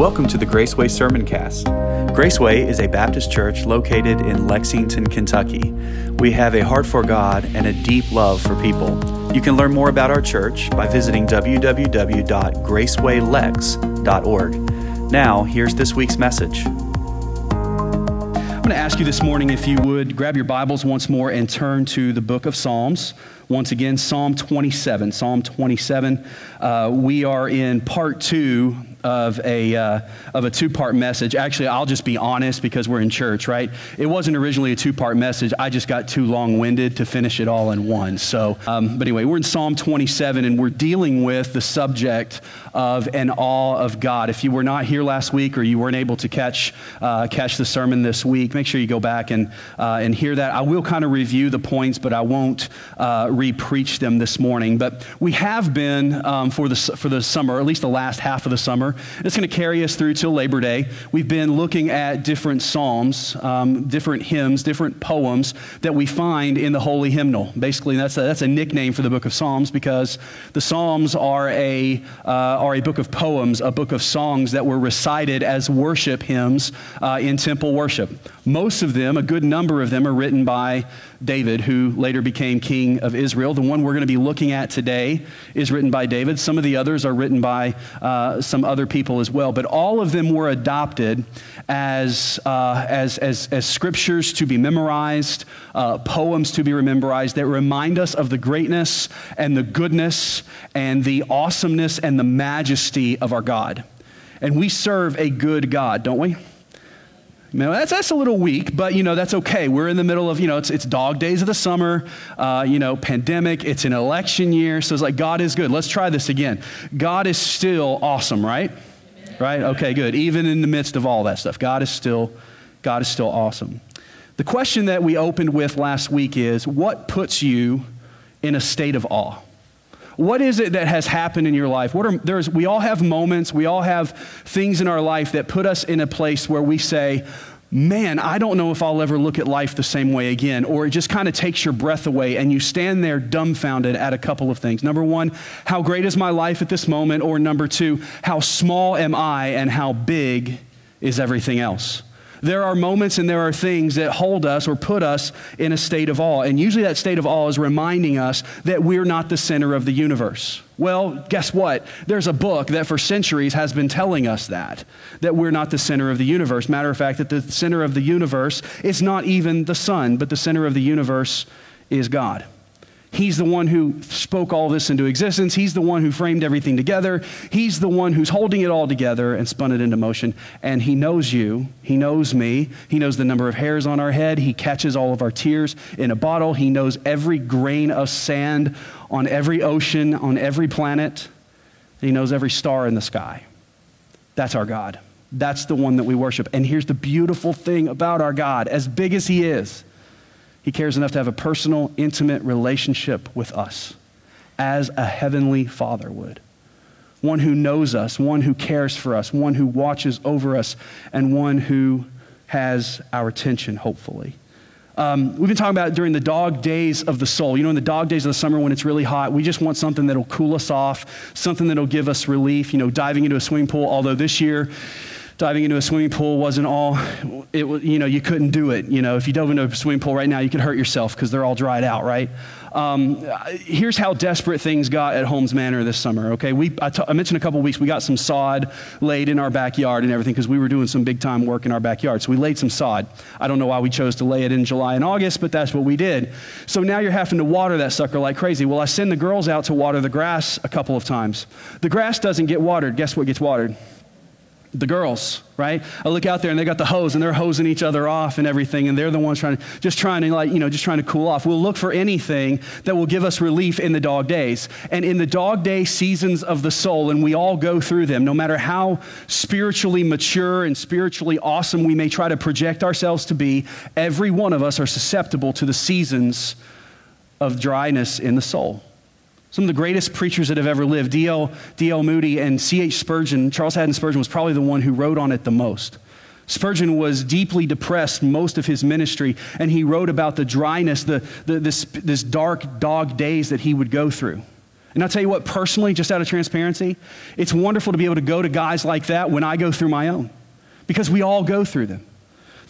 Welcome to the Graceway Sermon Cast. Graceway is a Baptist church located in Lexington, Kentucky. We have a heart for God and a deep love for people. You can learn more about our church by visiting www.gracewaylex.org. Now, here's this week's message. I'm going to ask you this morning if you would grab your Bibles once more and turn to the book of Psalms. Once again, Psalm 27. Psalm 27. Uh, we are in part two of a, uh, of a two part message. Actually, I'll just be honest because we're in church, right? It wasn't originally a two part message. I just got too long winded to finish it all in one. So, um, but anyway, we're in Psalm 27 and we're dealing with the subject of an awe of God. If you were not here last week or you weren't able to catch, uh, catch the sermon this week, make sure you go back and, uh, and hear that. I will kind of review the points, but I won't uh, re preach them this morning. But we have been um, for, the, for the summer, at least the last half of the summer, it's going to carry us through till Labor Day. We've been looking at different psalms, um, different hymns, different poems that we find in the Holy Hymnal. Basically, that's a, that's a nickname for the book of Psalms because the Psalms are a, uh, are a book of poems, a book of songs that were recited as worship hymns uh, in temple worship. Most of them, a good number of them, are written by David, who later became king of Israel. The one we're going to be looking at today is written by David. Some of the others are written by uh, some other people as well. But all of them were adopted as, uh, as, as, as scriptures to be memorized, uh, poems to be memorized that remind us of the greatness and the goodness and the awesomeness and the majesty of our God. And we serve a good God, don't we? Know, that's, that's a little weak, but you know, that's okay. We're in the middle of, you know, it's, it's dog days of the summer, uh, you know, pandemic, it's an election year. So it's like, God is good. Let's try this again. God is still awesome, right? Right? Okay, good. Even in the midst of all that stuff, God is still, God is still awesome. The question that we opened with last week is what puts you in a state of awe? What is it that has happened in your life? What are, there's, we all have moments, we all have things in our life that put us in a place where we say, man, I don't know if I'll ever look at life the same way again. Or it just kind of takes your breath away and you stand there dumbfounded at a couple of things. Number one, how great is my life at this moment? Or number two, how small am I and how big is everything else? There are moments and there are things that hold us or put us in a state of awe. And usually that state of awe is reminding us that we're not the center of the universe. Well, guess what? There's a book that for centuries has been telling us that, that we're not the center of the universe. Matter of fact, that the center of the universe is not even the sun, but the center of the universe is God. He's the one who spoke all this into existence. He's the one who framed everything together. He's the one who's holding it all together and spun it into motion. And He knows you. He knows me. He knows the number of hairs on our head. He catches all of our tears in a bottle. He knows every grain of sand on every ocean, on every planet. He knows every star in the sky. That's our God. That's the one that we worship. And here's the beautiful thing about our God as big as He is, he cares enough to have a personal, intimate relationship with us as a heavenly father would. One who knows us, one who cares for us, one who watches over us, and one who has our attention, hopefully. Um, we've been talking about during the dog days of the soul. You know, in the dog days of the summer when it's really hot, we just want something that'll cool us off, something that'll give us relief. You know, diving into a swimming pool, although this year, diving into a swimming pool wasn't all it you know you couldn't do it you know. If you dove into a swimming pool right now you could hurt yourself because they're all dried out right? Um, here's how desperate things got at holmes manor this summer okay? We I, t- I mentioned a couple weeks we got some sod laid in our backyard and everything because we were doing some big time work in our backyard. So we laid some sod. I don't know why we chose to lay it in july and august but that's what we did. So now you're having to water that sucker like crazy. Well i send the girls out to water the grass a couple of times. The grass doesn't get watered. Guess what gets watered the girls, right? I look out there and they got the hose and they're hosing each other off and everything, and they're the ones trying to, just trying to, like, you know, just trying to cool off. We'll look for anything that will give us relief in the dog days. And in the dog day seasons of the soul, and we all go through them, no matter how spiritually mature and spiritually awesome we may try to project ourselves to be, every one of us are susceptible to the seasons of dryness in the soul. Some of the greatest preachers that have ever lived, D.L. D.L. Moody and C.H. Spurgeon, Charles Haddon Spurgeon was probably the one who wrote on it the most. Spurgeon was deeply depressed most of his ministry, and he wrote about the dryness, the, the, this, this dark dog days that he would go through. And I'll tell you what, personally, just out of transparency, it's wonderful to be able to go to guys like that when I go through my own, because we all go through them.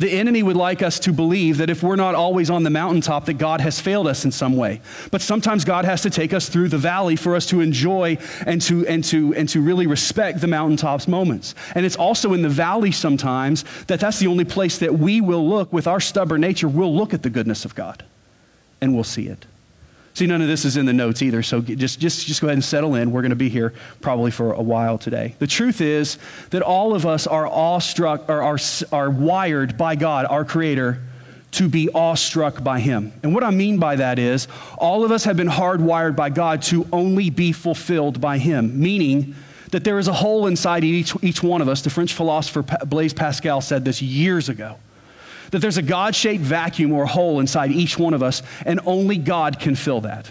The enemy would like us to believe that if we're not always on the mountaintop, that God has failed us in some way. But sometimes God has to take us through the valley for us to enjoy and to, and to, and to really respect the mountaintops moments. And it's also in the valley sometimes that that's the only place that we will look with our stubborn nature, we'll look at the goodness of God and we'll see it. See, none of this is in the notes either, so just, just, just go ahead and settle in. We're going to be here probably for a while today. The truth is that all of us are awestruck, or are, are wired by God, our Creator, to be awestruck by Him. And what I mean by that is, all of us have been hardwired by God to only be fulfilled by Him, meaning that there is a hole inside each, each one of us. The French philosopher Blaise Pascal said this years ago that there's a God shaped vacuum or hole inside each one of us, and only God can fill that.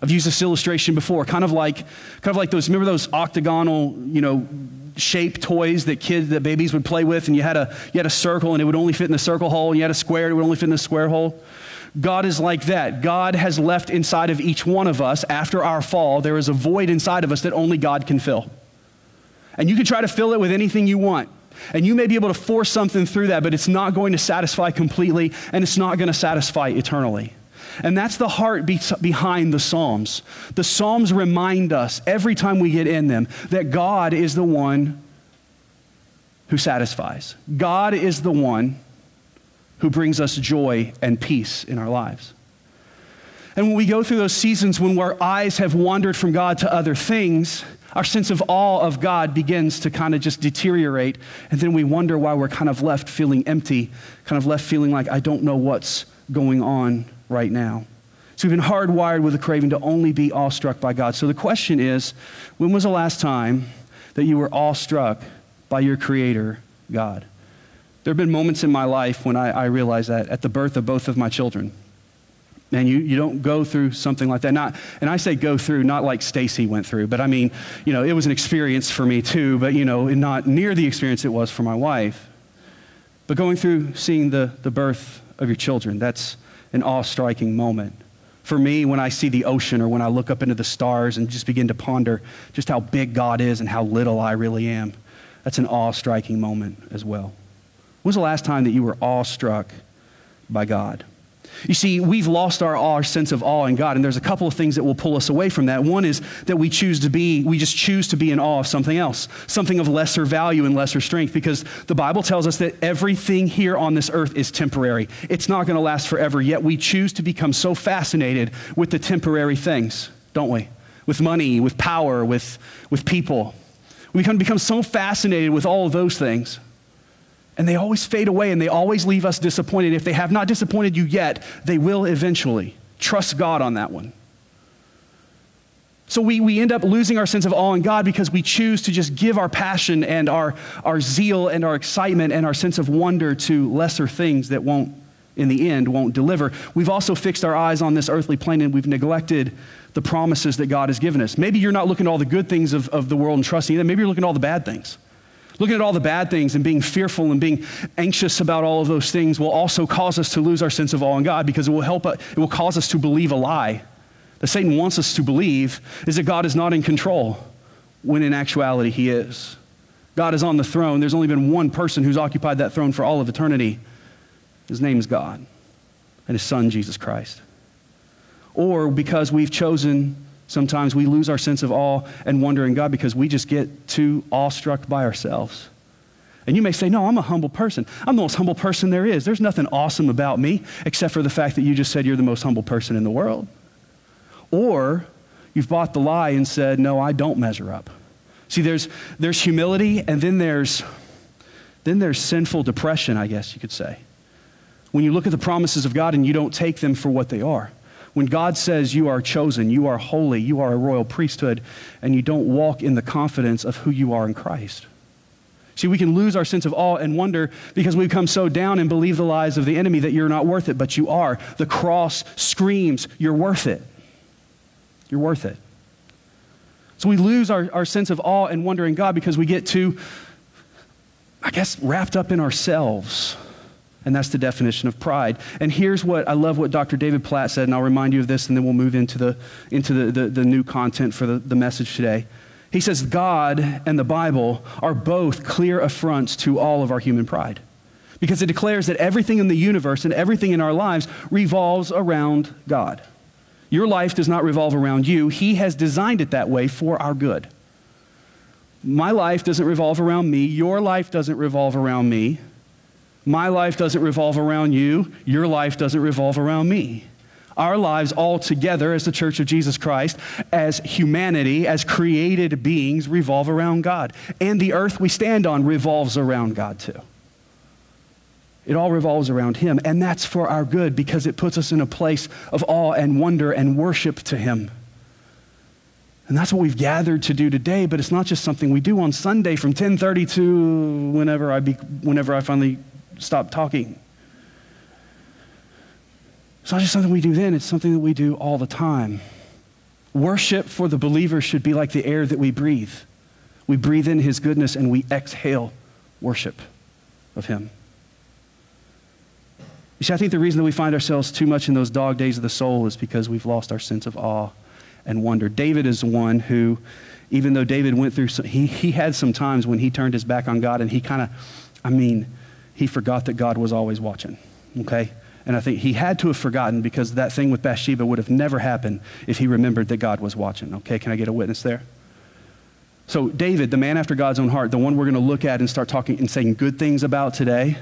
I've used this illustration before, kind of like, kind of like those, remember those octagonal, you know, shaped toys that kids, that babies would play with, and you had, a, you had a circle and it would only fit in the circle hole, and you had a square and it would only fit in the square hole. God is like that. God has left inside of each one of us after our fall, there is a void inside of us that only God can fill. And you can try to fill it with anything you want. And you may be able to force something through that, but it's not going to satisfy completely, and it's not going to satisfy eternally. And that's the heart be- behind the Psalms. The Psalms remind us every time we get in them that God is the one who satisfies. God is the one who brings us joy and peace in our lives. And when we go through those seasons when our eyes have wandered from God to other things, our sense of awe of God begins to kind of just deteriorate. And then we wonder why we're kind of left feeling empty, kind of left feeling like, I don't know what's going on right now. So we've been hardwired with a craving to only be awestruck by God. So the question is when was the last time that you were awestruck by your Creator, God? There have been moments in my life when I, I realized that at the birth of both of my children. And you, you don't go through something like that. Not, and I say go through, not like Stacy went through, but I mean, you know, it was an experience for me too, but, you know, not near the experience it was for my wife. But going through seeing the, the birth of your children, that's an awe striking moment. For me, when I see the ocean or when I look up into the stars and just begin to ponder just how big God is and how little I really am, that's an awe striking moment as well. When was the last time that you were awestruck by God? You see, we've lost our, our sense of awe in God, and there's a couple of things that will pull us away from that. One is that we choose to be, we just choose to be in awe of something else, something of lesser value and lesser strength, because the Bible tells us that everything here on this earth is temporary. It's not going to last forever, yet we choose to become so fascinated with the temporary things, don't we? With money, with power, with, with people. We can become so fascinated with all of those things and they always fade away and they always leave us disappointed. If they have not disappointed you yet, they will eventually. Trust God on that one. So we, we end up losing our sense of awe in God because we choose to just give our passion and our, our zeal and our excitement and our sense of wonder to lesser things that won't, in the end, won't deliver. We've also fixed our eyes on this earthly plane and we've neglected the promises that God has given us. Maybe you're not looking at all the good things of, of the world and trusting them. Maybe you're looking at all the bad things. Looking at all the bad things and being fearful and being anxious about all of those things will also cause us to lose our sense of awe in God because it will help uh, it will cause us to believe a lie that Satan wants us to believe is that God is not in control when in actuality he is. God is on the throne. There's only been one person who's occupied that throne for all of eternity. His name is God and his son Jesus Christ. Or because we've chosen Sometimes we lose our sense of awe and wonder in God because we just get too awestruck by ourselves. And you may say, No, I'm a humble person. I'm the most humble person there is. There's nothing awesome about me except for the fact that you just said you're the most humble person in the world. Or you've bought the lie and said, No, I don't measure up. See, there's, there's humility, and then there's, then there's sinful depression, I guess you could say. When you look at the promises of God and you don't take them for what they are. When God says you are chosen, you are holy, you are a royal priesthood, and you don't walk in the confidence of who you are in Christ. See, we can lose our sense of awe and wonder because we come so down and believe the lies of the enemy that you're not worth it, but you are. The cross screams, you're worth it. You're worth it. So we lose our, our sense of awe and wonder in God because we get too, I guess, wrapped up in ourselves And that's the definition of pride. And here's what I love what Dr. David Platt said, and I'll remind you of this, and then we'll move into the, into the, the, the new content for the, the message today. He says, God and the Bible are both clear affronts to all of our human pride because it declares that everything in the universe and everything in our lives revolves around God. Your life does not revolve around you, He has designed it that way for our good. My life doesn't revolve around me, your life doesn't revolve around me. My life doesn't revolve around you, your life doesn't revolve around me. Our lives all together as the Church of Jesus Christ, as humanity, as created beings, revolve around God. And the earth we stand on revolves around God too. It all revolves around Him. And that's for our good because it puts us in a place of awe and wonder and worship to Him. And that's what we've gathered to do today, but it's not just something we do on Sunday from 10:30 to whenever I, be, whenever I finally stop talking. It's not just something we do then, it's something that we do all the time. Worship for the believer should be like the air that we breathe. We breathe in his goodness and we exhale worship of him. You see, I think the reason that we find ourselves too much in those dog days of the soul is because we've lost our sense of awe and wonder. David is the one who, even though David went through, some, he, he had some times when he turned his back on God and he kind of, I mean, he forgot that God was always watching, okay? And I think he had to have forgotten because that thing with Bathsheba would have never happened if he remembered that God was watching. Okay, can I get a witness there? So, David, the man after God's own heart, the one we're going to look at and start talking and saying good things about today,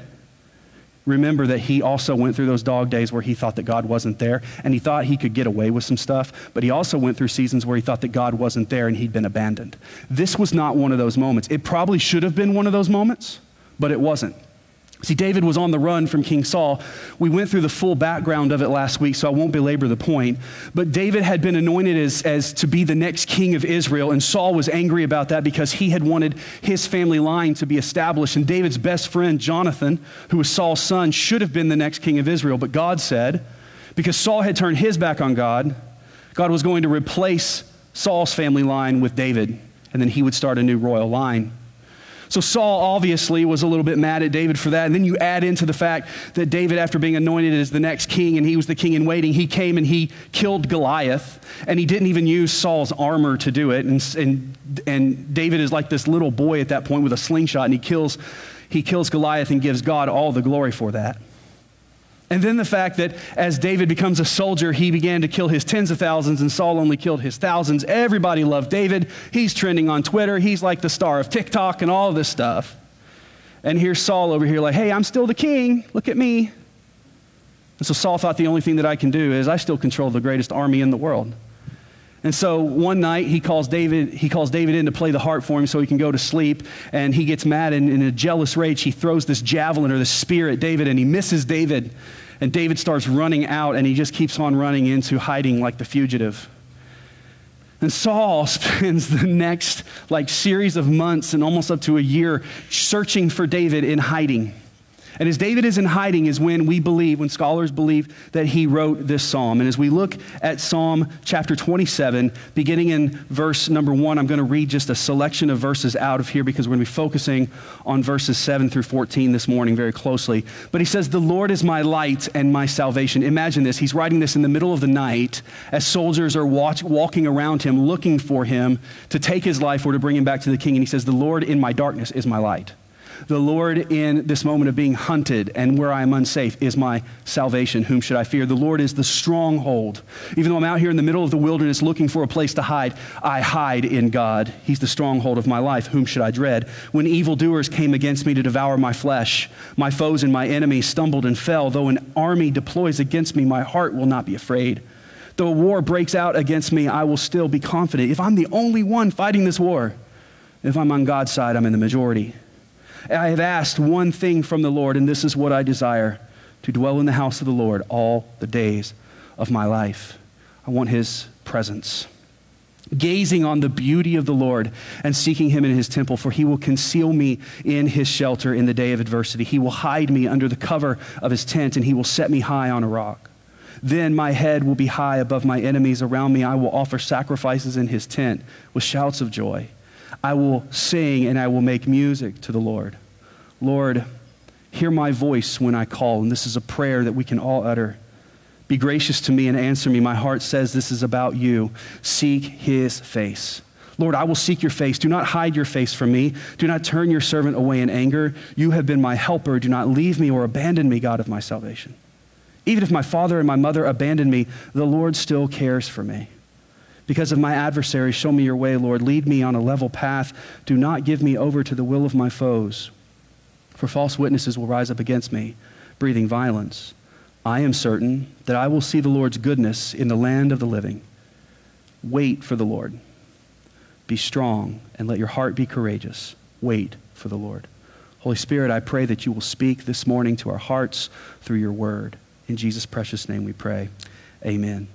remember that he also went through those dog days where he thought that God wasn't there and he thought he could get away with some stuff, but he also went through seasons where he thought that God wasn't there and he'd been abandoned. This was not one of those moments. It probably should have been one of those moments, but it wasn't. See, David was on the run from King Saul. We went through the full background of it last week, so I won't belabor the point. But David had been anointed as, as to be the next king of Israel, and Saul was angry about that because he had wanted his family line to be established. And David's best friend, Jonathan, who was Saul's son, should have been the next king of Israel. But God said, because Saul had turned his back on God, God was going to replace Saul's family line with David, and then he would start a new royal line. So Saul obviously was a little bit mad at David for that. And then you add into the fact that David, after being anointed as the next king and he was the king in waiting, he came and he killed Goliath. And he didn't even use Saul's armor to do it. And, and, and David is like this little boy at that point with a slingshot and he kills, he kills Goliath and gives God all the glory for that. And then the fact that as David becomes a soldier, he began to kill his tens of thousands and Saul only killed his thousands. Everybody loved David. He's trending on Twitter. He's like the star of TikTok and all this stuff. And here's Saul over here, like, hey, I'm still the king. Look at me. And so Saul thought the only thing that I can do is I still control the greatest army in the world. And so one night he calls David, he calls David in to play the harp for him so he can go to sleep. And he gets mad and in a jealous rage, he throws this javelin or this spear at David and he misses David. And David starts running out and he just keeps on running into hiding like the fugitive. And Saul spends the next like series of months and almost up to a year searching for David in hiding. And as David is in hiding, is when we believe, when scholars believe that he wrote this psalm. And as we look at Psalm chapter 27, beginning in verse number one, I'm going to read just a selection of verses out of here because we're going to be focusing on verses 7 through 14 this morning very closely. But he says, The Lord is my light and my salvation. Imagine this. He's writing this in the middle of the night as soldiers are watch, walking around him, looking for him to take his life or to bring him back to the king. And he says, The Lord in my darkness is my light. The Lord, in this moment of being hunted and where I am unsafe, is my salvation. Whom should I fear? The Lord is the stronghold. Even though I'm out here in the middle of the wilderness looking for a place to hide, I hide in God. He's the stronghold of my life. Whom should I dread? When evildoers came against me to devour my flesh, my foes and my enemies stumbled and fell. Though an army deploys against me, my heart will not be afraid. Though a war breaks out against me, I will still be confident. If I'm the only one fighting this war, if I'm on God's side, I'm in the majority. I have asked one thing from the Lord, and this is what I desire to dwell in the house of the Lord all the days of my life. I want his presence. Gazing on the beauty of the Lord and seeking him in his temple, for he will conceal me in his shelter in the day of adversity. He will hide me under the cover of his tent, and he will set me high on a rock. Then my head will be high above my enemies around me. I will offer sacrifices in his tent with shouts of joy. I will sing and I will make music to the Lord. Lord, Hear my voice when I call. And this is a prayer that we can all utter. Be gracious to me and answer me. My heart says this is about you. Seek his face. Lord, I will seek your face. Do not hide your face from me. Do not turn your servant away in anger. You have been my helper. Do not leave me or abandon me, God of my salvation. Even if my father and my mother abandon me, the Lord still cares for me. Because of my adversary, show me your way, Lord. Lead me on a level path. Do not give me over to the will of my foes. For false witnesses will rise up against me, breathing violence. I am certain that I will see the Lord's goodness in the land of the living. Wait for the Lord. Be strong and let your heart be courageous. Wait for the Lord. Holy Spirit, I pray that you will speak this morning to our hearts through your word. In Jesus' precious name we pray. Amen.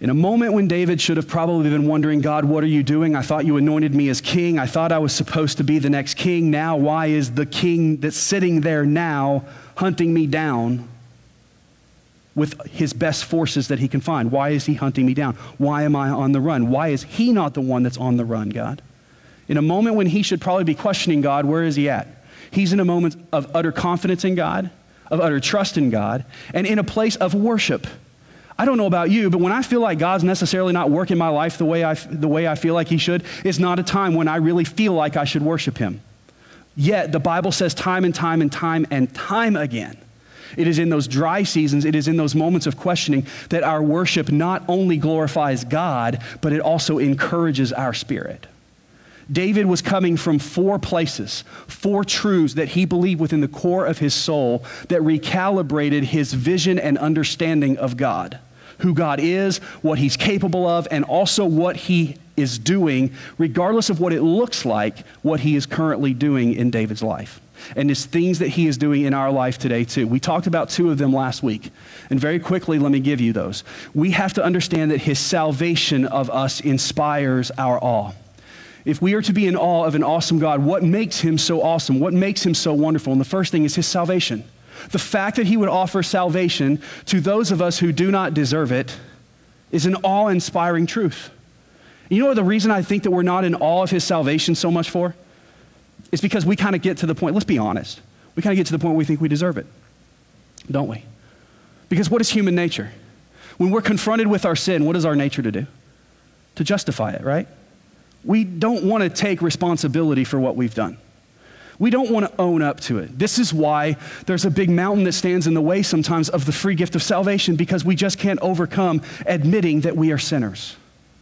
In a moment when David should have probably been wondering, God, what are you doing? I thought you anointed me as king. I thought I was supposed to be the next king. Now, why is the king that's sitting there now hunting me down with his best forces that he can find? Why is he hunting me down? Why am I on the run? Why is he not the one that's on the run, God? In a moment when he should probably be questioning God, where is he at? He's in a moment of utter confidence in God, of utter trust in God, and in a place of worship. I don't know about you, but when I feel like God's necessarily not working my life the way I, the way I feel like He should, it's not a time when I really feel like I should worship Him. Yet, the Bible says time and time and time and time again, it is in those dry seasons, it is in those moments of questioning that our worship not only glorifies God, but it also encourages our spirit. David was coming from four places, four truths that he believed within the core of his soul that recalibrated his vision and understanding of God who God is, what He's capable of, and also what He is doing, regardless of what it looks like, what He is currently doing in David's life. And it's things that He is doing in our life today, too. We talked about two of them last week. And very quickly, let me give you those. We have to understand that His salvation of us inspires our awe if we are to be in awe of an awesome God, what makes him so awesome? What makes him so wonderful? And the first thing is his salvation. The fact that he would offer salvation to those of us who do not deserve it is an awe inspiring truth. You know the reason I think that we're not in awe of his salvation so much for? Is because we kind of get to the point, let's be honest, we kind of get to the point where we think we deserve it, don't we? Because what is human nature? When we're confronted with our sin, what is our nature to do? To justify it, right? We don't want to take responsibility for what we've done. We don't want to own up to it. This is why there's a big mountain that stands in the way sometimes of the free gift of salvation because we just can't overcome admitting that we are sinners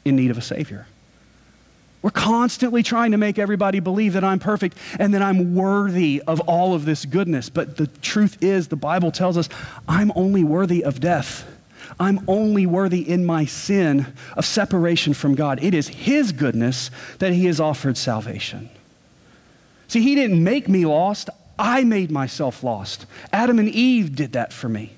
in need of a Savior. We're constantly trying to make everybody believe that I'm perfect and that I'm worthy of all of this goodness. But the truth is, the Bible tells us I'm only worthy of death. I'm only worthy in my sin of separation from God. It is His goodness that He has offered salvation. See, he didn't make me lost. I made myself lost. Adam and Eve did that for me.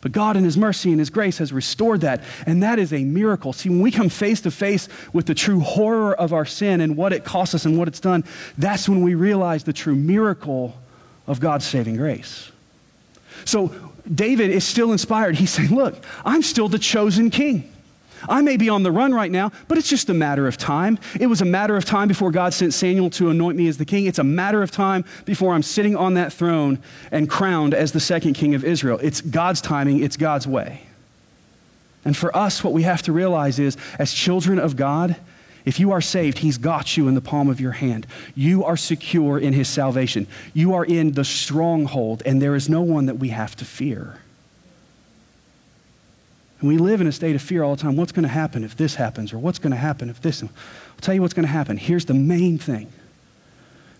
But God, in His mercy and His grace, has restored that. And that is a miracle. See, when we come face to face with the true horror of our sin and what it costs us and what it's done, that's when we realize the true miracle of God's saving grace. So, David is still inspired. He's saying, Look, I'm still the chosen king. I may be on the run right now, but it's just a matter of time. It was a matter of time before God sent Samuel to anoint me as the king. It's a matter of time before I'm sitting on that throne and crowned as the second king of Israel. It's God's timing, it's God's way. And for us, what we have to realize is, as children of God, if you are saved, He's got you in the palm of your hand. You are secure in His salvation. You are in the stronghold, and there is no one that we have to fear. And we live in a state of fear all the time. What's going to happen if this happens? Or what's going to happen if this? I'll tell you what's going to happen. Here's the main thing.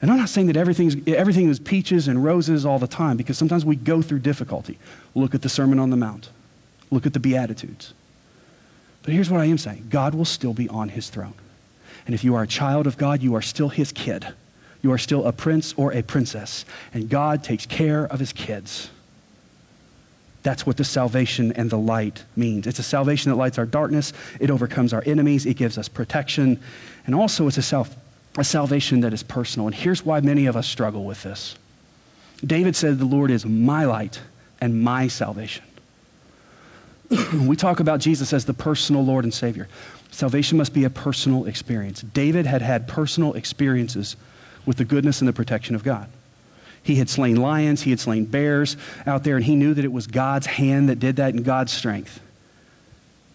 And I'm not saying that everything's, everything is peaches and roses all the time, because sometimes we go through difficulty. Look at the Sermon on the Mount. Look at the Beatitudes. But here's what I am saying God will still be on his throne. And if you are a child of God, you are still his kid. You are still a prince or a princess. And God takes care of his kids. That's what the salvation and the light means. It's a salvation that lights our darkness, it overcomes our enemies, it gives us protection, and also it's a, self, a salvation that is personal. And here's why many of us struggle with this David said, The Lord is my light and my salvation. we talk about Jesus as the personal Lord and Savior. Salvation must be a personal experience. David had had personal experiences with the goodness and the protection of God. He had slain lions, he had slain bears out there, and he knew that it was God's hand that did that and God's strength.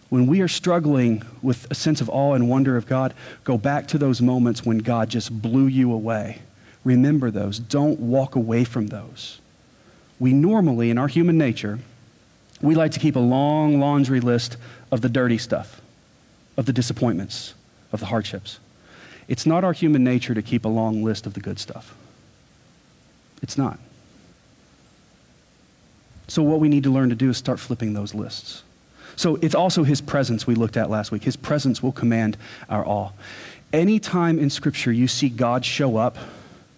When we are struggling with a sense of awe and wonder of God, go back to those moments when God just blew you away. Remember those. Don't walk away from those. We normally, in our human nature, we like to keep a long laundry list of the dirty stuff, of the disappointments, of the hardships. It's not our human nature to keep a long list of the good stuff. It's not. So, what we need to learn to do is start flipping those lists. So, it's also His presence we looked at last week. His presence will command our awe. Anytime in Scripture you see God show up,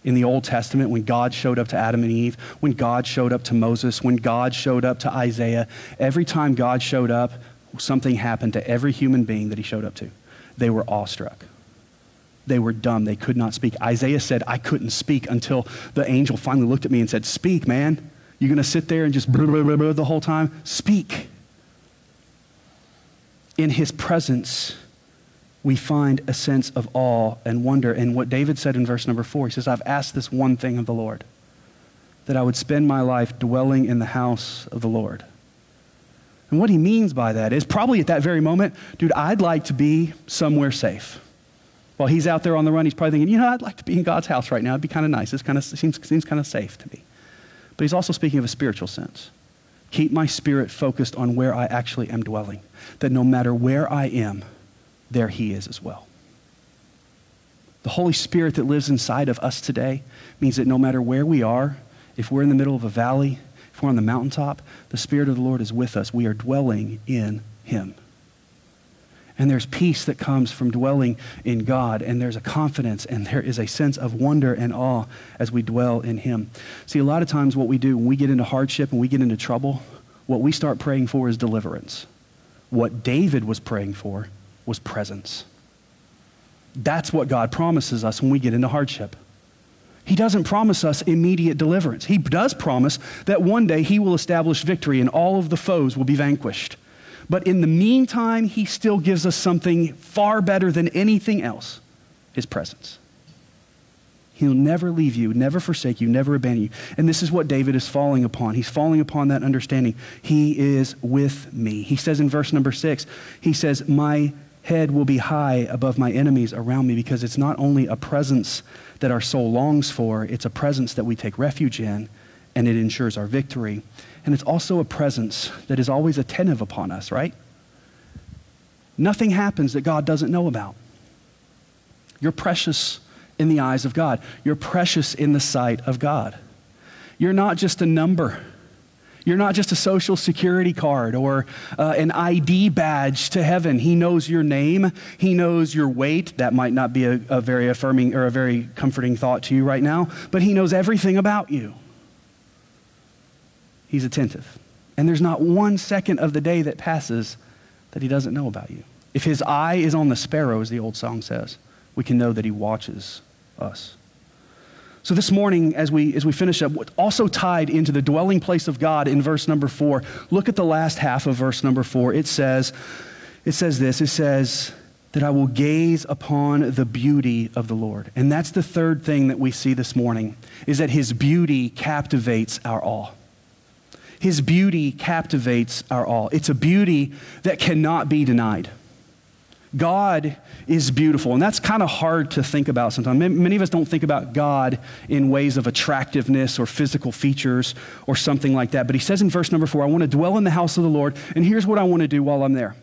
in the Old Testament, when God showed up to Adam and Eve, when God showed up to Moses, when God showed up to Isaiah, every time God showed up, something happened to every human being that he showed up to. They were awestruck. They were dumb. They could not speak. Isaiah said, I couldn't speak until the angel finally looked at me and said, Speak, man. You're going to sit there and just blah, blah, blah, the whole time? Speak. In his presence, we find a sense of awe and wonder. And what David said in verse number four, he says, I've asked this one thing of the Lord, that I would spend my life dwelling in the house of the Lord. And what he means by that is probably at that very moment, dude, I'd like to be somewhere safe. While he's out there on the run, he's probably thinking, you know, I'd like to be in God's house right now. It'd be kind of nice. This kind of seems, seems kind of safe to me. But he's also speaking of a spiritual sense. Keep my spirit focused on where I actually am dwelling. That no matter where I am, there he is as well. The Holy Spirit that lives inside of us today means that no matter where we are, if we're in the middle of a valley, if we're on the mountaintop, the Spirit of the Lord is with us. We are dwelling in him. And there's peace that comes from dwelling in God, and there's a confidence, and there is a sense of wonder and awe as we dwell in Him. See, a lot of times what we do when we get into hardship and we get into trouble, what we start praying for is deliverance. What David was praying for was presence. That's what God promises us when we get into hardship. He doesn't promise us immediate deliverance. He does promise that one day He will establish victory and all of the foes will be vanquished. But in the meantime, He still gives us something far better than anything else His presence. He'll never leave you, never forsake you, never abandon you. And this is what David is falling upon. He's falling upon that understanding. He is with me. He says in verse number six, He says, My head will be high above my enemies around me because it's not only a presence that our soul longs for, it's a presence that we take refuge in and it ensures our victory. And it's also a presence that is always attentive upon us, right? Nothing happens that God doesn't know about. You're precious in the eyes of God, you're precious in the sight of God. You're not just a number. You're not just a social security card or uh, an ID badge to heaven. He knows your name. He knows your weight. That might not be a, a very affirming or a very comforting thought to you right now, but He knows everything about you. He's attentive. And there's not one second of the day that passes that He doesn't know about you. If His eye is on the sparrow, as the old song says, we can know that He watches us. So this morning, as we, as we finish up, also tied into the dwelling place of God in verse number four, look at the last half of verse number four. It says, it says this, it says, that I will gaze upon the beauty of the Lord. And that's the third thing that we see this morning, is that his beauty captivates our awe. His beauty captivates our all. It's a beauty that cannot be denied. God is beautiful. And that's kind of hard to think about sometimes. Many of us don't think about God in ways of attractiveness or physical features or something like that. But he says in verse number four, I want to dwell in the house of the Lord, and here's what I want to do while I'm there.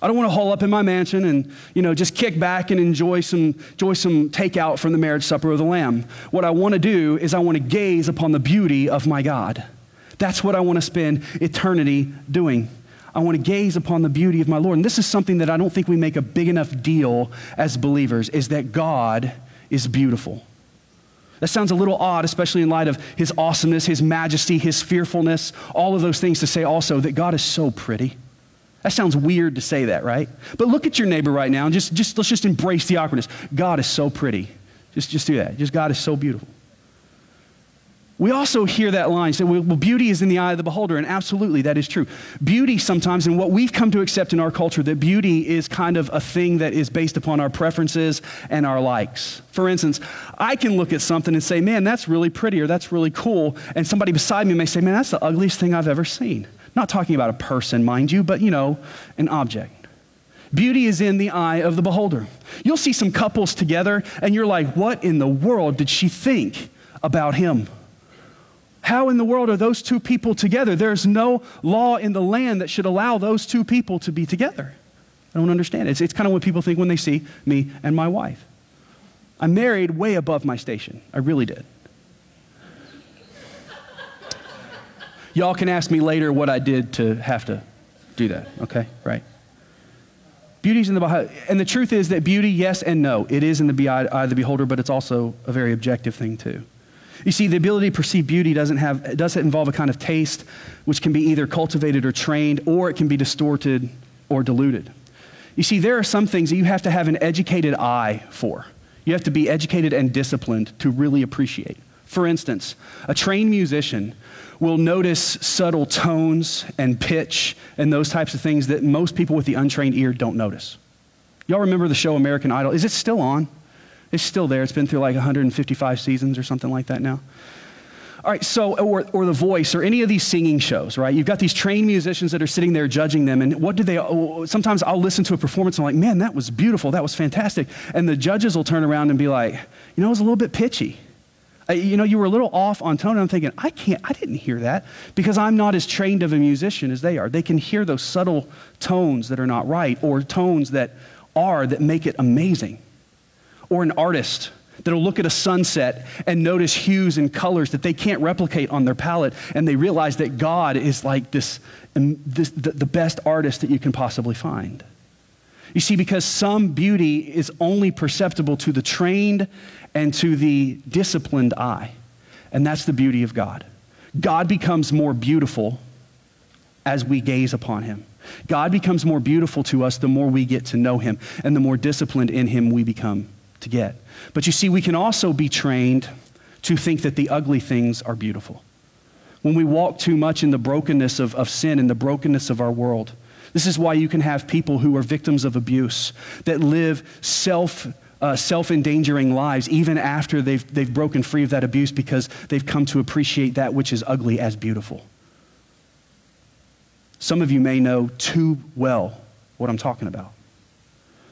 I don't want to hole up in my mansion and, you know, just kick back and enjoy some, enjoy some takeout from the marriage supper of the Lamb. What I want to do is I want to gaze upon the beauty of my God. That's what I want to spend eternity doing. I want to gaze upon the beauty of my Lord. And this is something that I don't think we make a big enough deal as believers is that God is beautiful. That sounds a little odd, especially in light of his awesomeness, his majesty, his fearfulness, all of those things to say also that God is so pretty. That sounds weird to say that, right? But look at your neighbor right now and just, just let's just embrace the awkwardness. God is so pretty. Just, just do that. Just God is so beautiful. We also hear that line say, well, beauty is in the eye of the beholder. And absolutely, that is true. Beauty sometimes, and what we've come to accept in our culture, that beauty is kind of a thing that is based upon our preferences and our likes. For instance, I can look at something and say, man, that's really pretty or that's really cool. And somebody beside me may say, man, that's the ugliest thing I've ever seen. Not talking about a person, mind you, but, you know, an object. Beauty is in the eye of the beholder. You'll see some couples together, and you're like, what in the world did she think about him? How in the world are those two people together? There's no law in the land that should allow those two people to be together. I don't understand it. It's, it's kind of what people think when they see me and my wife. I married way above my station. I really did. Y'all can ask me later what I did to have to do that, okay? Right? Beauty's in the behind. And the truth is that beauty, yes and no. It is in the eye of the beholder, but it's also a very objective thing, too. You see, the ability to perceive beauty doesn't, have, doesn't involve a kind of taste which can be either cultivated or trained, or it can be distorted or diluted. You see, there are some things that you have to have an educated eye for. You have to be educated and disciplined to really appreciate. For instance, a trained musician will notice subtle tones and pitch and those types of things that most people with the untrained ear don't notice. Y'all remember the show American Idol? Is it still on? It's still there. It's been through like 155 seasons or something like that now. All right, so, or, or The Voice, or any of these singing shows, right? You've got these trained musicians that are sitting there judging them, and what do they, oh, sometimes I'll listen to a performance and I'm like, man, that was beautiful, that was fantastic. And the judges will turn around and be like, you know, it was a little bit pitchy. Uh, you know, you were a little off on tone. And I'm thinking, I can't, I didn't hear that because I'm not as trained of a musician as they are. They can hear those subtle tones that are not right or tones that are that make it amazing or an artist that'll look at a sunset and notice hues and colors that they can't replicate on their palette, and they realize that God is like this, um, this the, the best artist that you can possibly find. You see, because some beauty is only perceptible to the trained and to the disciplined eye, and that's the beauty of God. God becomes more beautiful as we gaze upon him. God becomes more beautiful to us the more we get to know him, and the more disciplined in him we become to get. But you see, we can also be trained to think that the ugly things are beautiful. When we walk too much in the brokenness of, of sin and the brokenness of our world, this is why you can have people who are victims of abuse that live self uh, self endangering lives even after they've, they've broken free of that abuse because they've come to appreciate that which is ugly as beautiful. Some of you may know too well what I'm talking about.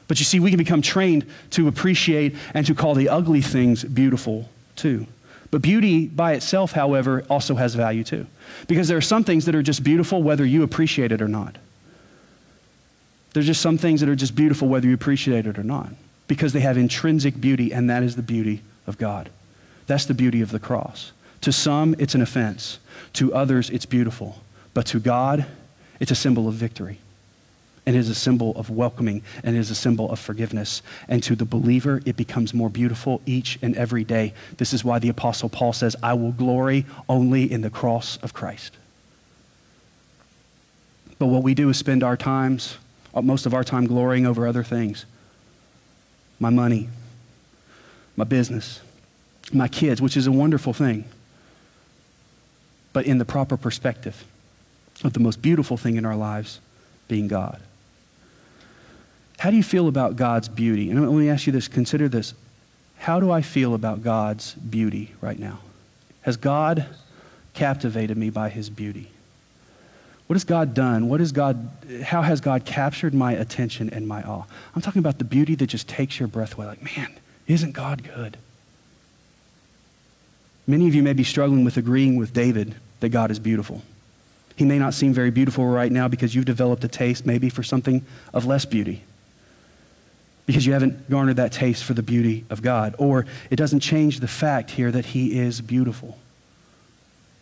But you see, we can become trained to appreciate and to call the ugly things beautiful too. But beauty by itself, however, also has value too. Because there are some things that are just beautiful whether you appreciate it or not. There's just some things that are just beautiful whether you appreciate it or not. Because they have intrinsic beauty, and that is the beauty of God. That's the beauty of the cross. To some, it's an offense. To others, it's beautiful. But to God, it's a symbol of victory and is a symbol of welcoming and is a symbol of forgiveness. And to the believer, it becomes more beautiful each and every day. This is why the Apostle Paul says, I will glory only in the cross of Christ. But what we do is spend our times, uh, most of our time, glorying over other things my money, my business, my kids, which is a wonderful thing. But in the proper perspective of the most beautiful thing in our lives being God. How do you feel about God's beauty? And let me ask you this consider this. How do I feel about God's beauty right now? Has God captivated me by his beauty? What has God done? What has God, how has God captured my attention and my awe? I'm talking about the beauty that just takes your breath away. Like, man, isn't God good? Many of you may be struggling with agreeing with David that God is beautiful. He may not seem very beautiful right now because you've developed a taste maybe for something of less beauty because you haven't garnered that taste for the beauty of God. Or it doesn't change the fact here that He is beautiful.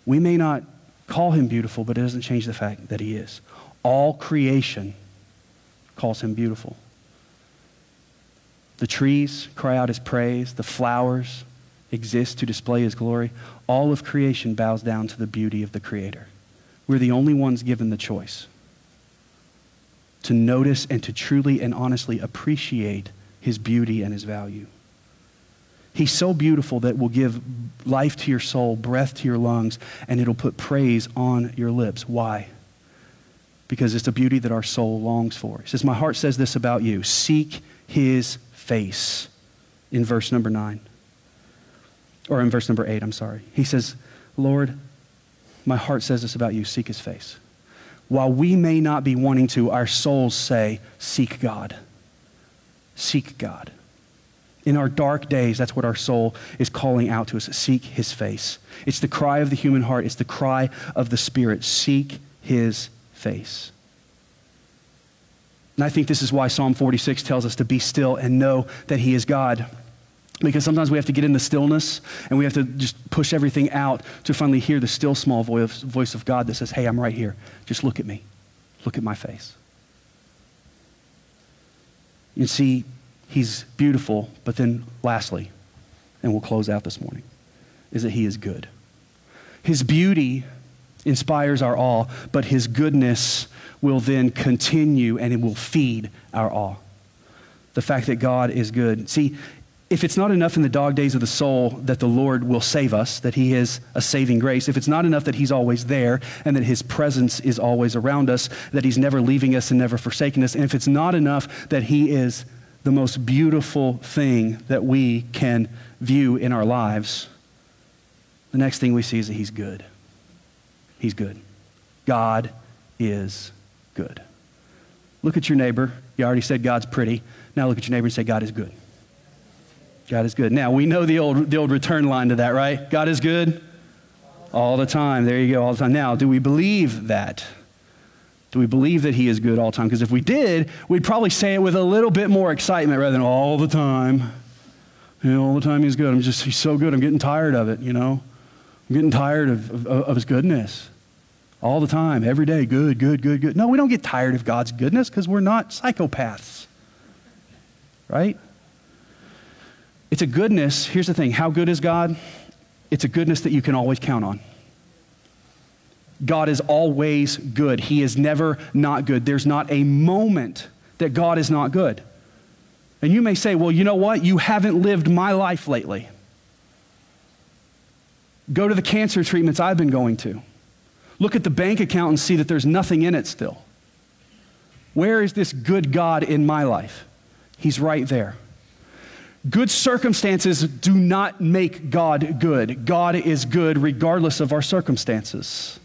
We may not call Him beautiful, but it doesn't change the fact that He is. All creation calls Him beautiful. The trees cry out His praise, the flowers exist to display His glory. All of creation bows down to the beauty of the Creator. We're the only ones given the choice to notice and to truly and honestly appreciate his beauty and his value. He's so beautiful that will give life to your soul, breath to your lungs, and it'll put praise on your lips. Why? Because it's a beauty that our soul longs for. He says, My heart says this about you seek his face, in verse number nine. Or in verse number eight, I'm sorry. He says, Lord, my heart says this about you seek his face. While we may not be wanting to, our souls say, Seek God. Seek God. In our dark days, that's what our soul is calling out to us seek his face. It's the cry of the human heart, it's the cry of the spirit. Seek his face. And I think this is why Psalm 46 tells us to be still and know that he is God. Because sometimes we have to get in the stillness and we have to just push everything out to finally hear the still small voice, voice of God that says, Hey, I'm right here. Just look at me. Look at my face. You see, he's beautiful, but then lastly, and we'll close out this morning, is that he is good. His beauty inspires our awe, but his goodness will then continue and it will feed our awe. The fact that God is good. See, if it's not enough in the dog days of the soul that the Lord will save us, that He is a saving grace, if it's not enough that He's always there and that His presence is always around us, that He's never leaving us and never forsaking us, and if it's not enough that He is the most beautiful thing that we can view in our lives, the next thing we see is that He's good. He's good. God is good. Look at your neighbor. You already said God's pretty. Now look at your neighbor and say, God is good. God is good. Now, we know the old, the old return line to that, right? God is good all the time. There you go, all the time. Now, do we believe that? Do we believe that He is good all the time? Because if we did, we'd probably say it with a little bit more excitement rather than all the time. You know, all the time He's good. I'm just, He's so good. I'm getting tired of it, you know? I'm getting tired of, of, of His goodness. All the time, every day, good, good, good, good. No, we don't get tired of God's goodness because we're not psychopaths, right? It's a goodness. Here's the thing how good is God? It's a goodness that you can always count on. God is always good. He is never not good. There's not a moment that God is not good. And you may say, well, you know what? You haven't lived my life lately. Go to the cancer treatments I've been going to. Look at the bank account and see that there's nothing in it still. Where is this good God in my life? He's right there. Good circumstances do not make God good. God is good regardless of our circumstances.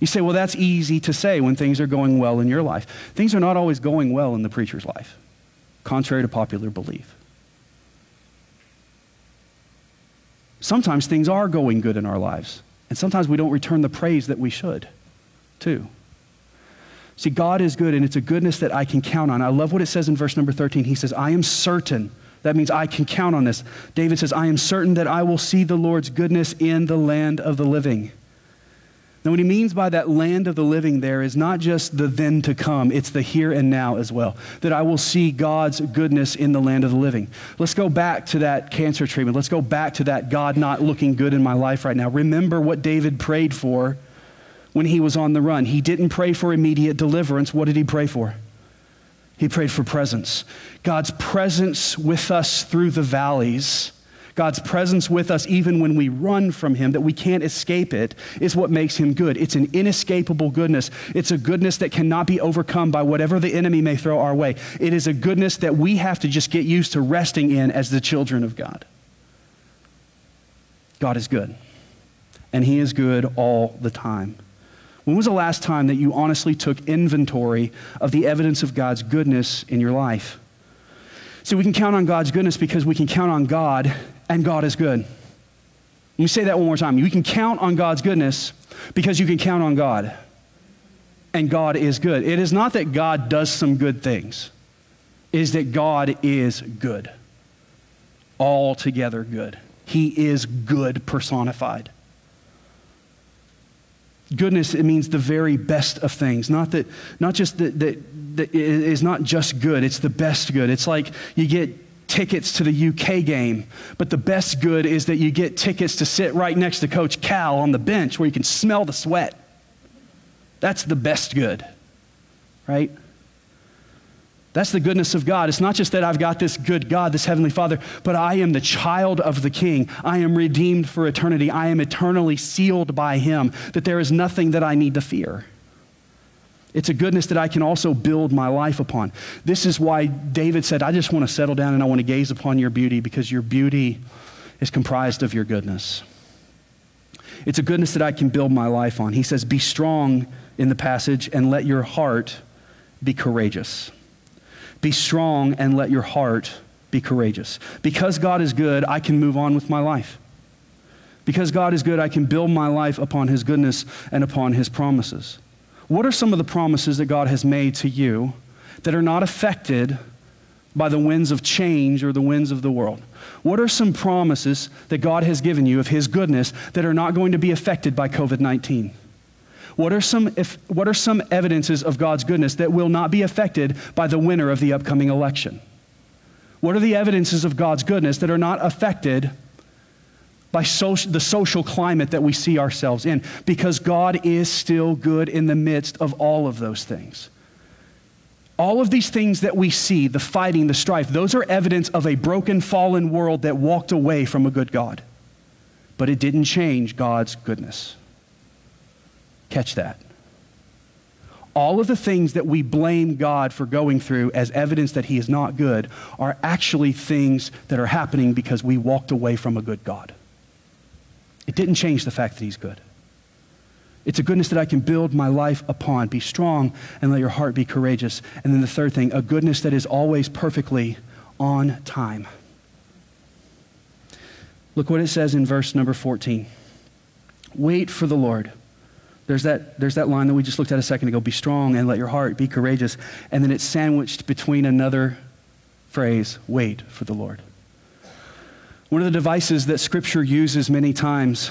You say, well, that's easy to say when things are going well in your life. Things are not always going well in the preacher's life, contrary to popular belief. Sometimes things are going good in our lives, and sometimes we don't return the praise that we should, too. See, God is good, and it's a goodness that I can count on. I love what it says in verse number 13. He says, I am certain that means I can count on this. David says, I am certain that I will see the Lord's goodness in the land of the living. Now, what he means by that land of the living there is not just the then to come, it's the here and now as well. That I will see God's goodness in the land of the living. Let's go back to that cancer treatment. Let's go back to that God not looking good in my life right now. Remember what David prayed for when he was on the run. He didn't pray for immediate deliverance. What did he pray for? He prayed for presence. God's presence with us through the valleys, God's presence with us even when we run from Him, that we can't escape it, is what makes Him good. It's an inescapable goodness. It's a goodness that cannot be overcome by whatever the enemy may throw our way. It is a goodness that we have to just get used to resting in as the children of God. God is good, and He is good all the time. When was the last time that you honestly took inventory of the evidence of God's goodness in your life? See, we can count on God's goodness because we can count on God, and God is good. Let me say that one more time. You can count on God's goodness because you can count on God, and God is good. It is not that God does some good things, it is that God is good. Altogether good. He is good personified. Goodness, it means the very best of things. Not that, not just that, that, that is not just good, it's the best good. It's like you get tickets to the UK game, but the best good is that you get tickets to sit right next to Coach Cal on the bench where you can smell the sweat. That's the best good, right? That's the goodness of God. It's not just that I've got this good God, this Heavenly Father, but I am the child of the King. I am redeemed for eternity. I am eternally sealed by Him, that there is nothing that I need to fear. It's a goodness that I can also build my life upon. This is why David said, I just want to settle down and I want to gaze upon your beauty because your beauty is comprised of your goodness. It's a goodness that I can build my life on. He says, Be strong in the passage and let your heart be courageous. Be strong and let your heart be courageous. Because God is good, I can move on with my life. Because God is good, I can build my life upon His goodness and upon His promises. What are some of the promises that God has made to you that are not affected by the winds of change or the winds of the world? What are some promises that God has given you of His goodness that are not going to be affected by COVID 19? What are, some, if, what are some evidences of God's goodness that will not be affected by the winner of the upcoming election? What are the evidences of God's goodness that are not affected by the social climate that we see ourselves in, because God is still good in the midst of all of those things. All of these things that we see, the fighting, the strife, those are evidence of a broken, fallen world that walked away from a good God. But it didn't change God's goodness. Catch that. All of the things that we blame God for going through as evidence that He is not good are actually things that are happening because we walked away from a good God. It didn't change the fact that he's good. It's a goodness that I can build my life upon. Be strong and let your heart be courageous. And then the third thing, a goodness that is always perfectly on time. Look what it says in verse number 14. Wait for the Lord. There's that, there's that line that we just looked at a second ago be strong and let your heart be courageous. And then it's sandwiched between another phrase wait for the Lord. One of the devices that Scripture uses many times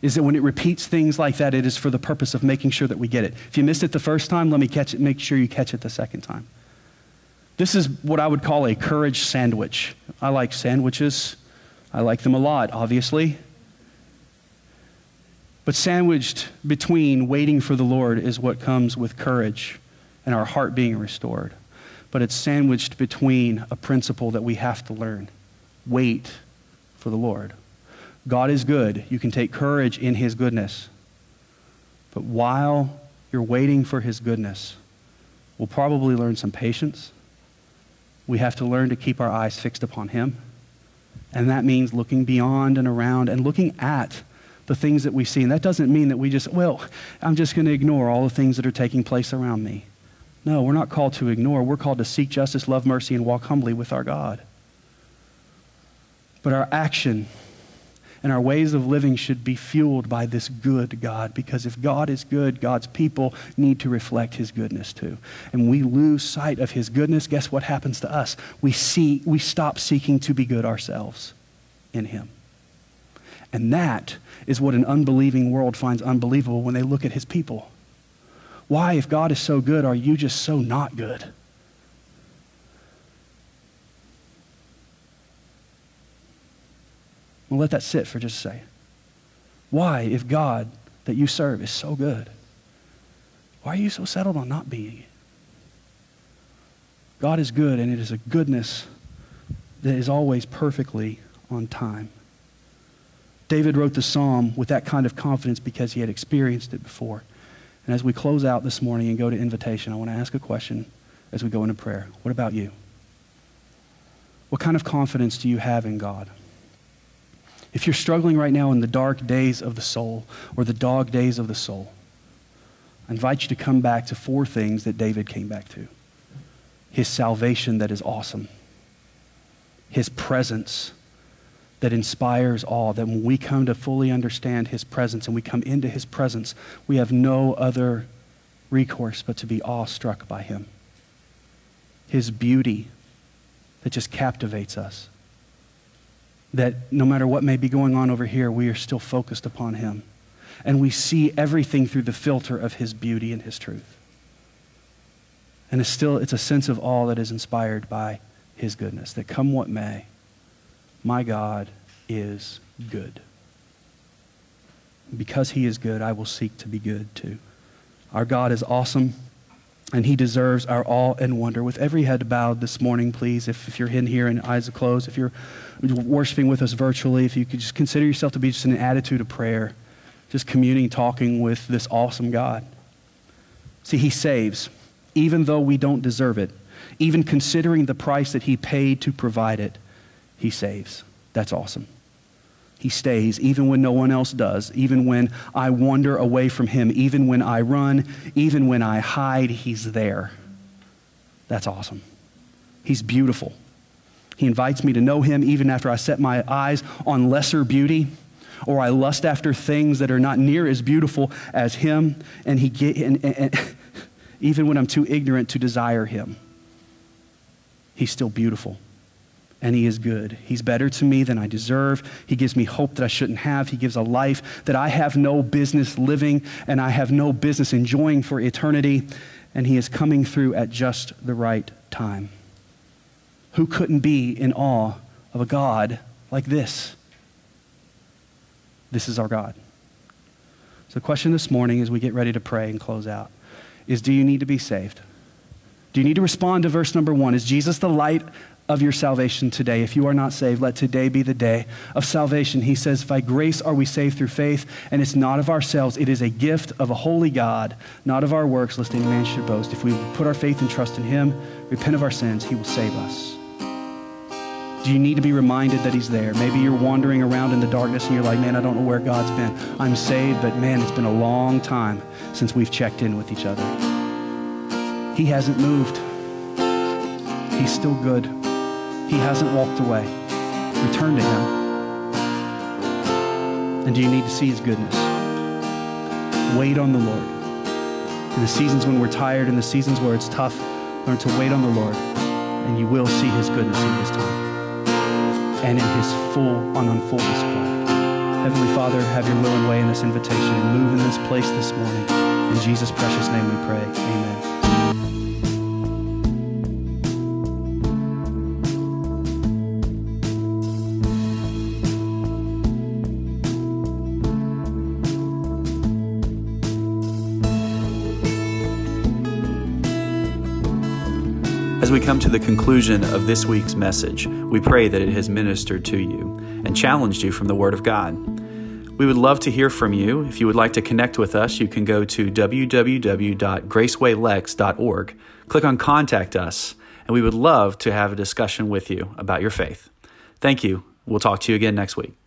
is that when it repeats things like that, it is for the purpose of making sure that we get it. If you missed it the first time, let me catch it, make sure you catch it the second time. This is what I would call a courage sandwich. I like sandwiches. I like them a lot, obviously. But sandwiched between waiting for the Lord is what comes with courage and our heart being restored. But it's sandwiched between a principle that we have to learn wait for the Lord. God is good. You can take courage in his goodness. But while you're waiting for his goodness, we'll probably learn some patience. We have to learn to keep our eyes fixed upon him. And that means looking beyond and around and looking at the things that we see. And that doesn't mean that we just, well, I'm just going to ignore all the things that are taking place around me. No, we're not called to ignore. We're called to seek justice, love mercy, and walk humbly with our God. But our action and our ways of living should be fueled by this good God because if God is good, God's people need to reflect his goodness too. And we lose sight of his goodness, guess what happens to us? We see we stop seeking to be good ourselves in him. And that is what an unbelieving world finds unbelievable when they look at his people. Why, if God is so good, are you just so not good? Well, let that sit for just a second. Why, if God that you serve is so good, why are you so settled on not being it? God is good, and it is a goodness that is always perfectly on time. David wrote the psalm with that kind of confidence because he had experienced it before. And as we close out this morning and go to invitation, I want to ask a question as we go into prayer. What about you? What kind of confidence do you have in God? If you're struggling right now in the dark days of the soul or the dog days of the soul, I invite you to come back to four things that David came back to his salvation that is awesome, his presence that inspires awe, that when we come to fully understand his presence and we come into his presence, we have no other recourse but to be awestruck by him. His beauty that just captivates us that no matter what may be going on over here, we are still focused upon Him. And we see everything through the filter of His beauty and His truth. And it's still, it's a sense of awe that is inspired by His goodness, that come what may, my God is good. Because He is good, I will seek to be good too. Our God is awesome. And he deserves our awe and wonder. With every head bowed this morning, please, if, if you're in here and eyes are closed, if you're worshiping with us virtually, if you could just consider yourself to be just in an attitude of prayer, just communing, talking with this awesome God. See, he saves, even though we don't deserve it. Even considering the price that he paid to provide it, he saves. That's awesome. He stays even when no one else does, even when I wander away from him, even when I run, even when I hide, he's there. That's awesome. He's beautiful. He invites me to know him even after I set my eyes on lesser beauty or I lust after things that are not near as beautiful as him and he get, and, and, and even when I'm too ignorant to desire him. He's still beautiful and He is good. He's better to me than I deserve. He gives me hope that I shouldn't have. He gives a life that I have no business living and I have no business enjoying for eternity. And He is coming through at just the right time. Who couldn't be in awe of a God like this? This is our God. So, the question this morning as we get ready to pray and close out is Do you need to be saved? Do you need to respond to verse number one? Is Jesus the light of your salvation today. If you are not saved, let today be the day of salvation. He says, By grace are we saved through faith, and it's not of ourselves. It is a gift of a holy God, not of our works, lest any man should boast. If we put our faith and trust in Him, repent of our sins, He will save us. Do you need to be reminded that He's there? Maybe you're wandering around in the darkness and you're like, man, I don't know where God's been. I'm saved, but man, it's been a long time since we've checked in with each other. He hasn't moved. He's still good. He hasn't walked away. Return to Him. And do you need to see His goodness? Wait on the Lord. In the seasons when we're tired, in the seasons where it's tough, learn to wait on the Lord, and you will see His goodness in His time and in His full, on, full display. Heavenly Father, have your will and way in this invitation and move in this place this morning. In Jesus' precious name we pray. Amen. Come to the conclusion of this week's message, we pray that it has ministered to you and challenged you from the Word of God. We would love to hear from you. If you would like to connect with us, you can go to www.gracewaylex.org, click on Contact Us, and we would love to have a discussion with you about your faith. Thank you. We'll talk to you again next week.